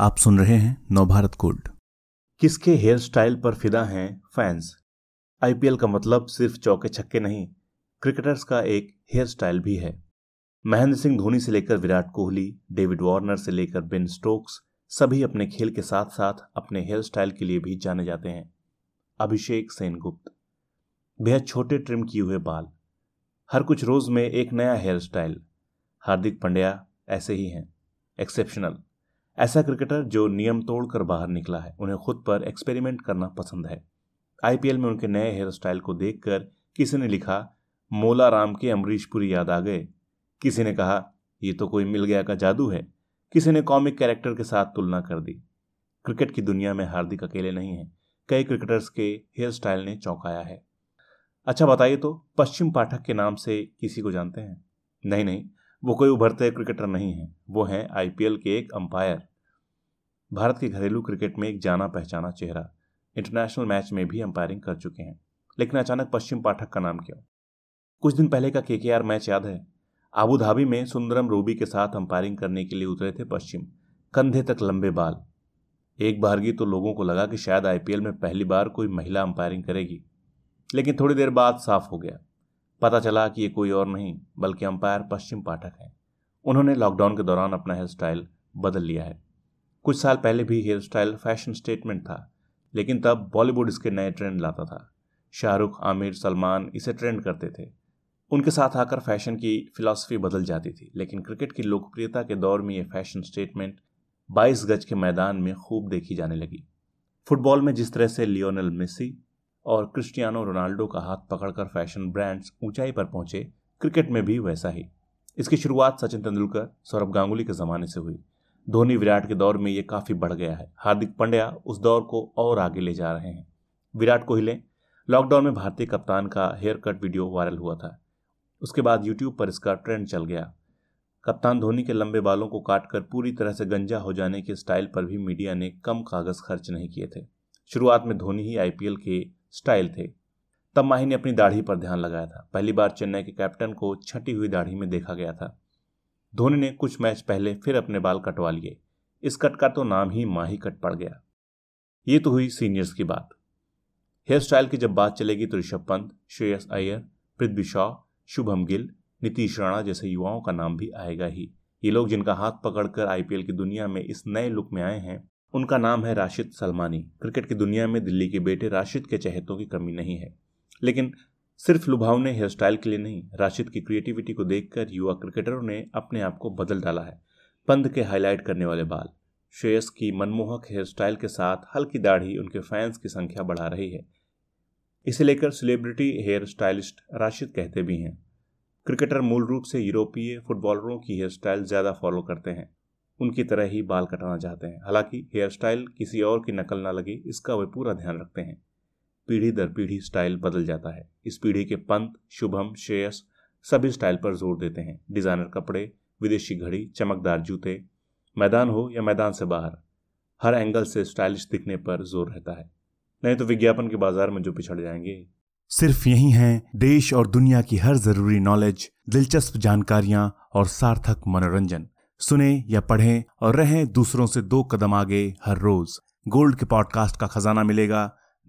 आप सुन रहे हैं नवभारत गोल्ड किसके हेयर स्टाइल पर फिदा हैं फैंस? आईपीएल का मतलब सिर्फ़ चौके छक्के नहीं, क्रिकेटर्स का एक हेयर स्टाइल भी है। महेंद्र सिंह धोनी से लेकर विराट कोहली, डेविड वार्नर से लेकर बेन स्टोक्स, सभी अपने खेल के साथ साथ अपने हेयर स्टाइल के लिए भी जाने जाते हैं। अभिषेक सेनगुप्त। बेहद छोटे ट्रिम किए हुए बाल। हर कुछ रोज में एक नया हेयर स्टाइल हार्दिक पंड्या ऐसे ही हैं। एक्सेप्शनल। ऐसा क्रिकेटर जो नियम तोड़कर बाहर निकला है, उन्हें खुद पर एक्सपेरिमेंट करना पसंद है। आईपीएल में उनके नए हेयर स्टाइल को देखकर किसी ने लिखा मोला राम के अमरीशपुरी याद आ गए। किसी ने कहा, ये तो कोई मिल गया का जादू है। किसी ने कॉमिक कैरेक्टर के साथ तुलना कर दी। क्रिकेट की दुनिया में हार्दिक अकेले नहीं है, कई क्रिकेटर्स के हेयर स्टाइल ने चौंकाया है। अच्छा बताइए तो पश्चिम पाठक के नाम से किसी को जानते हैं? नहीं नहीं, वो कोई उभरते क्रिकेटर नहीं है, वो हैं आईपीएल के एक अंपायर भारत के घरेलू क्रिकेट में एक जाना पहचाना चेहरा। इंटरनेशनल मैच में भी अंपायरिंग कर चुके हैं, लेकिन अचानक पश्चिम पाठक का नाम क्यों? कुछ दिन पहले का के मैच याद है। आबू धाबी में सुंदरम रूबी के साथ अंपायरिंग करने के लिए उतरे थे पश्चिम, कंधे तक लंबे बाल। एक बारगी तो लोगों को लगा कि शायद आईपीएल में पहली बार कोई महिला अंपायरिंग करेगी, लेकिन थोड़ी देर बाद साफ़ हो गया। पता चला कि ये कोई और नहीं, बल्कि अंपायर पश्चिम पाठक हैं। उन्होंने लॉकडाउन के दौरान अपना हेयर स्टाइल बदल लिया है। कुछ साल पहले भी हेयर स्टाइल फ़ैशन स्टेटमेंट था, लेकिन तब बॉलीवुड इसके नए ट्रेंड लाता था। शाहरुख, आमिर, सलमान इसे ट्रेंड करते थे। उनके साथ आकर फ़ैशन की फिलॉसफी बदल जाती थी, लेकिन क्रिकेट की लोकप्रियता के दौर में ये फ़ैशन स्टेटमेंट 22 गज के मैदान में खूब देखी जाने लगी। फुटबॉल में जिस तरह से लियोनल मेसी और क्रिस्टियानो रोनाल्डो का हाथ पकड़कर फ़ैशन ब्रांड्स ऊंचाई पर पहुँचे क्रिकेट में भी वैसा ही। इसकी शुरुआत सचिन तेंदुलकर, सौरभ गांगुली के जमाने से हुई। धोनी विराट के दौर में ये काफ़ी बढ़ गया है। हार्दिक पांड्या उस दौर को और आगे ले जा रहे हैं। विराट कोहली, लॉकडाउन में भारतीय कप्तान का हेयर कट वीडियो वायरल हुआ था। उसके बाद यूट्यूब पर इसका ट्रेंड चल गया। कप्तान धोनी के लंबे बालों को काटकर पूरी तरह से गंजा हो जाने के स्टाइल पर भी मीडिया ने कम कागज़ खर्च नहीं किए थे। शुरुआत में धोनी ही आईपीएल के स्टाइल थे। तब माही ने अपनी दाढ़ी पर ध्यान लगाया था। पहली बार चेन्नई के कैप्टन को छटी हुई दाढ़ी में देखा गया था। धोनी ने कुछ मैच पहले फिर अपने बाल कटवा लिए। इस कट का तो नाम ही माही कट पड़ गया। ये तो हुई सीनियर्स की बात। हेयर स्टाइल की जब बात चलेगी तो ऋषभ पंत, श्रेयस अय्यर, पृथ्वी शॉ, शुभम गिल, नीतीश राणा जैसे युवाओं का नाम भी आएगा ही। ये लोग जिनका हाथ पकड़कर आईपीएल की दुनिया में इस नए लुक में आए हैं, उनका नाम है राशिद सलमानी। क्रिकेट की दुनिया में दिल्ली के बेटे राशिद के चहेतों की कमी नहीं है। लेकिन सिर्फ़ लुभावने हेयर स्टाइल के लिए नहीं, राशिद की क्रिएटिविटी को देखकर युवा क्रिकेटरों ने अपने आप को बदल डाला है। पंध के हाईलाइट करने वाले बाल। श्रेयस की मनमोहक हेयर स्टाइल के साथ हल्की दाढ़ी उनके फैंस की संख्या बढ़ा रही है। इसे लेकर सेलिब्रिटी हेयर स्टाइलिस्ट राशिद कहते भी हैं। क्रिकेटर मूल रूप से यूरोपीय फुटबॉलरों की हेयर स्टाइल ज़्यादा फॉलो करते हैं। उनकी तरह ही बाल कटाना चाहते हैं। हालाँकि हेयर स्टाइल किसी और की नकल ना लगे, इसका वे पूरा ध्यान रखते हैं। पीढ़ी दर पीढ़ी स्टाइल बदल जाता है। इस पीढ़ी के पंत, शुभम, श्रेयस सभी स्टाइल पर ज़ोर देते हैं। डिज़ाइनर कपड़े, विदेशी घड़ी, चमकदार जूते, मैदान हो या मैदान से बाहर, हर एंगल से स्टाइलिश दिखने पर ज़ोर रहता है। नहीं तो विज्ञापन के बाज़ार में जो पिछड़ जाएँगे। सिर्फ़ यही है, देश और दुनिया की हर ज़रूरी नॉलेज दिलचस्प जानकारियाँ और सार्थक मनोरंजन। सुने या पढ़ें और रहें दूसरों से दो कदम आगे हर रोज। गोल्ड के पॉडकास्ट का खजाना मिलेगा।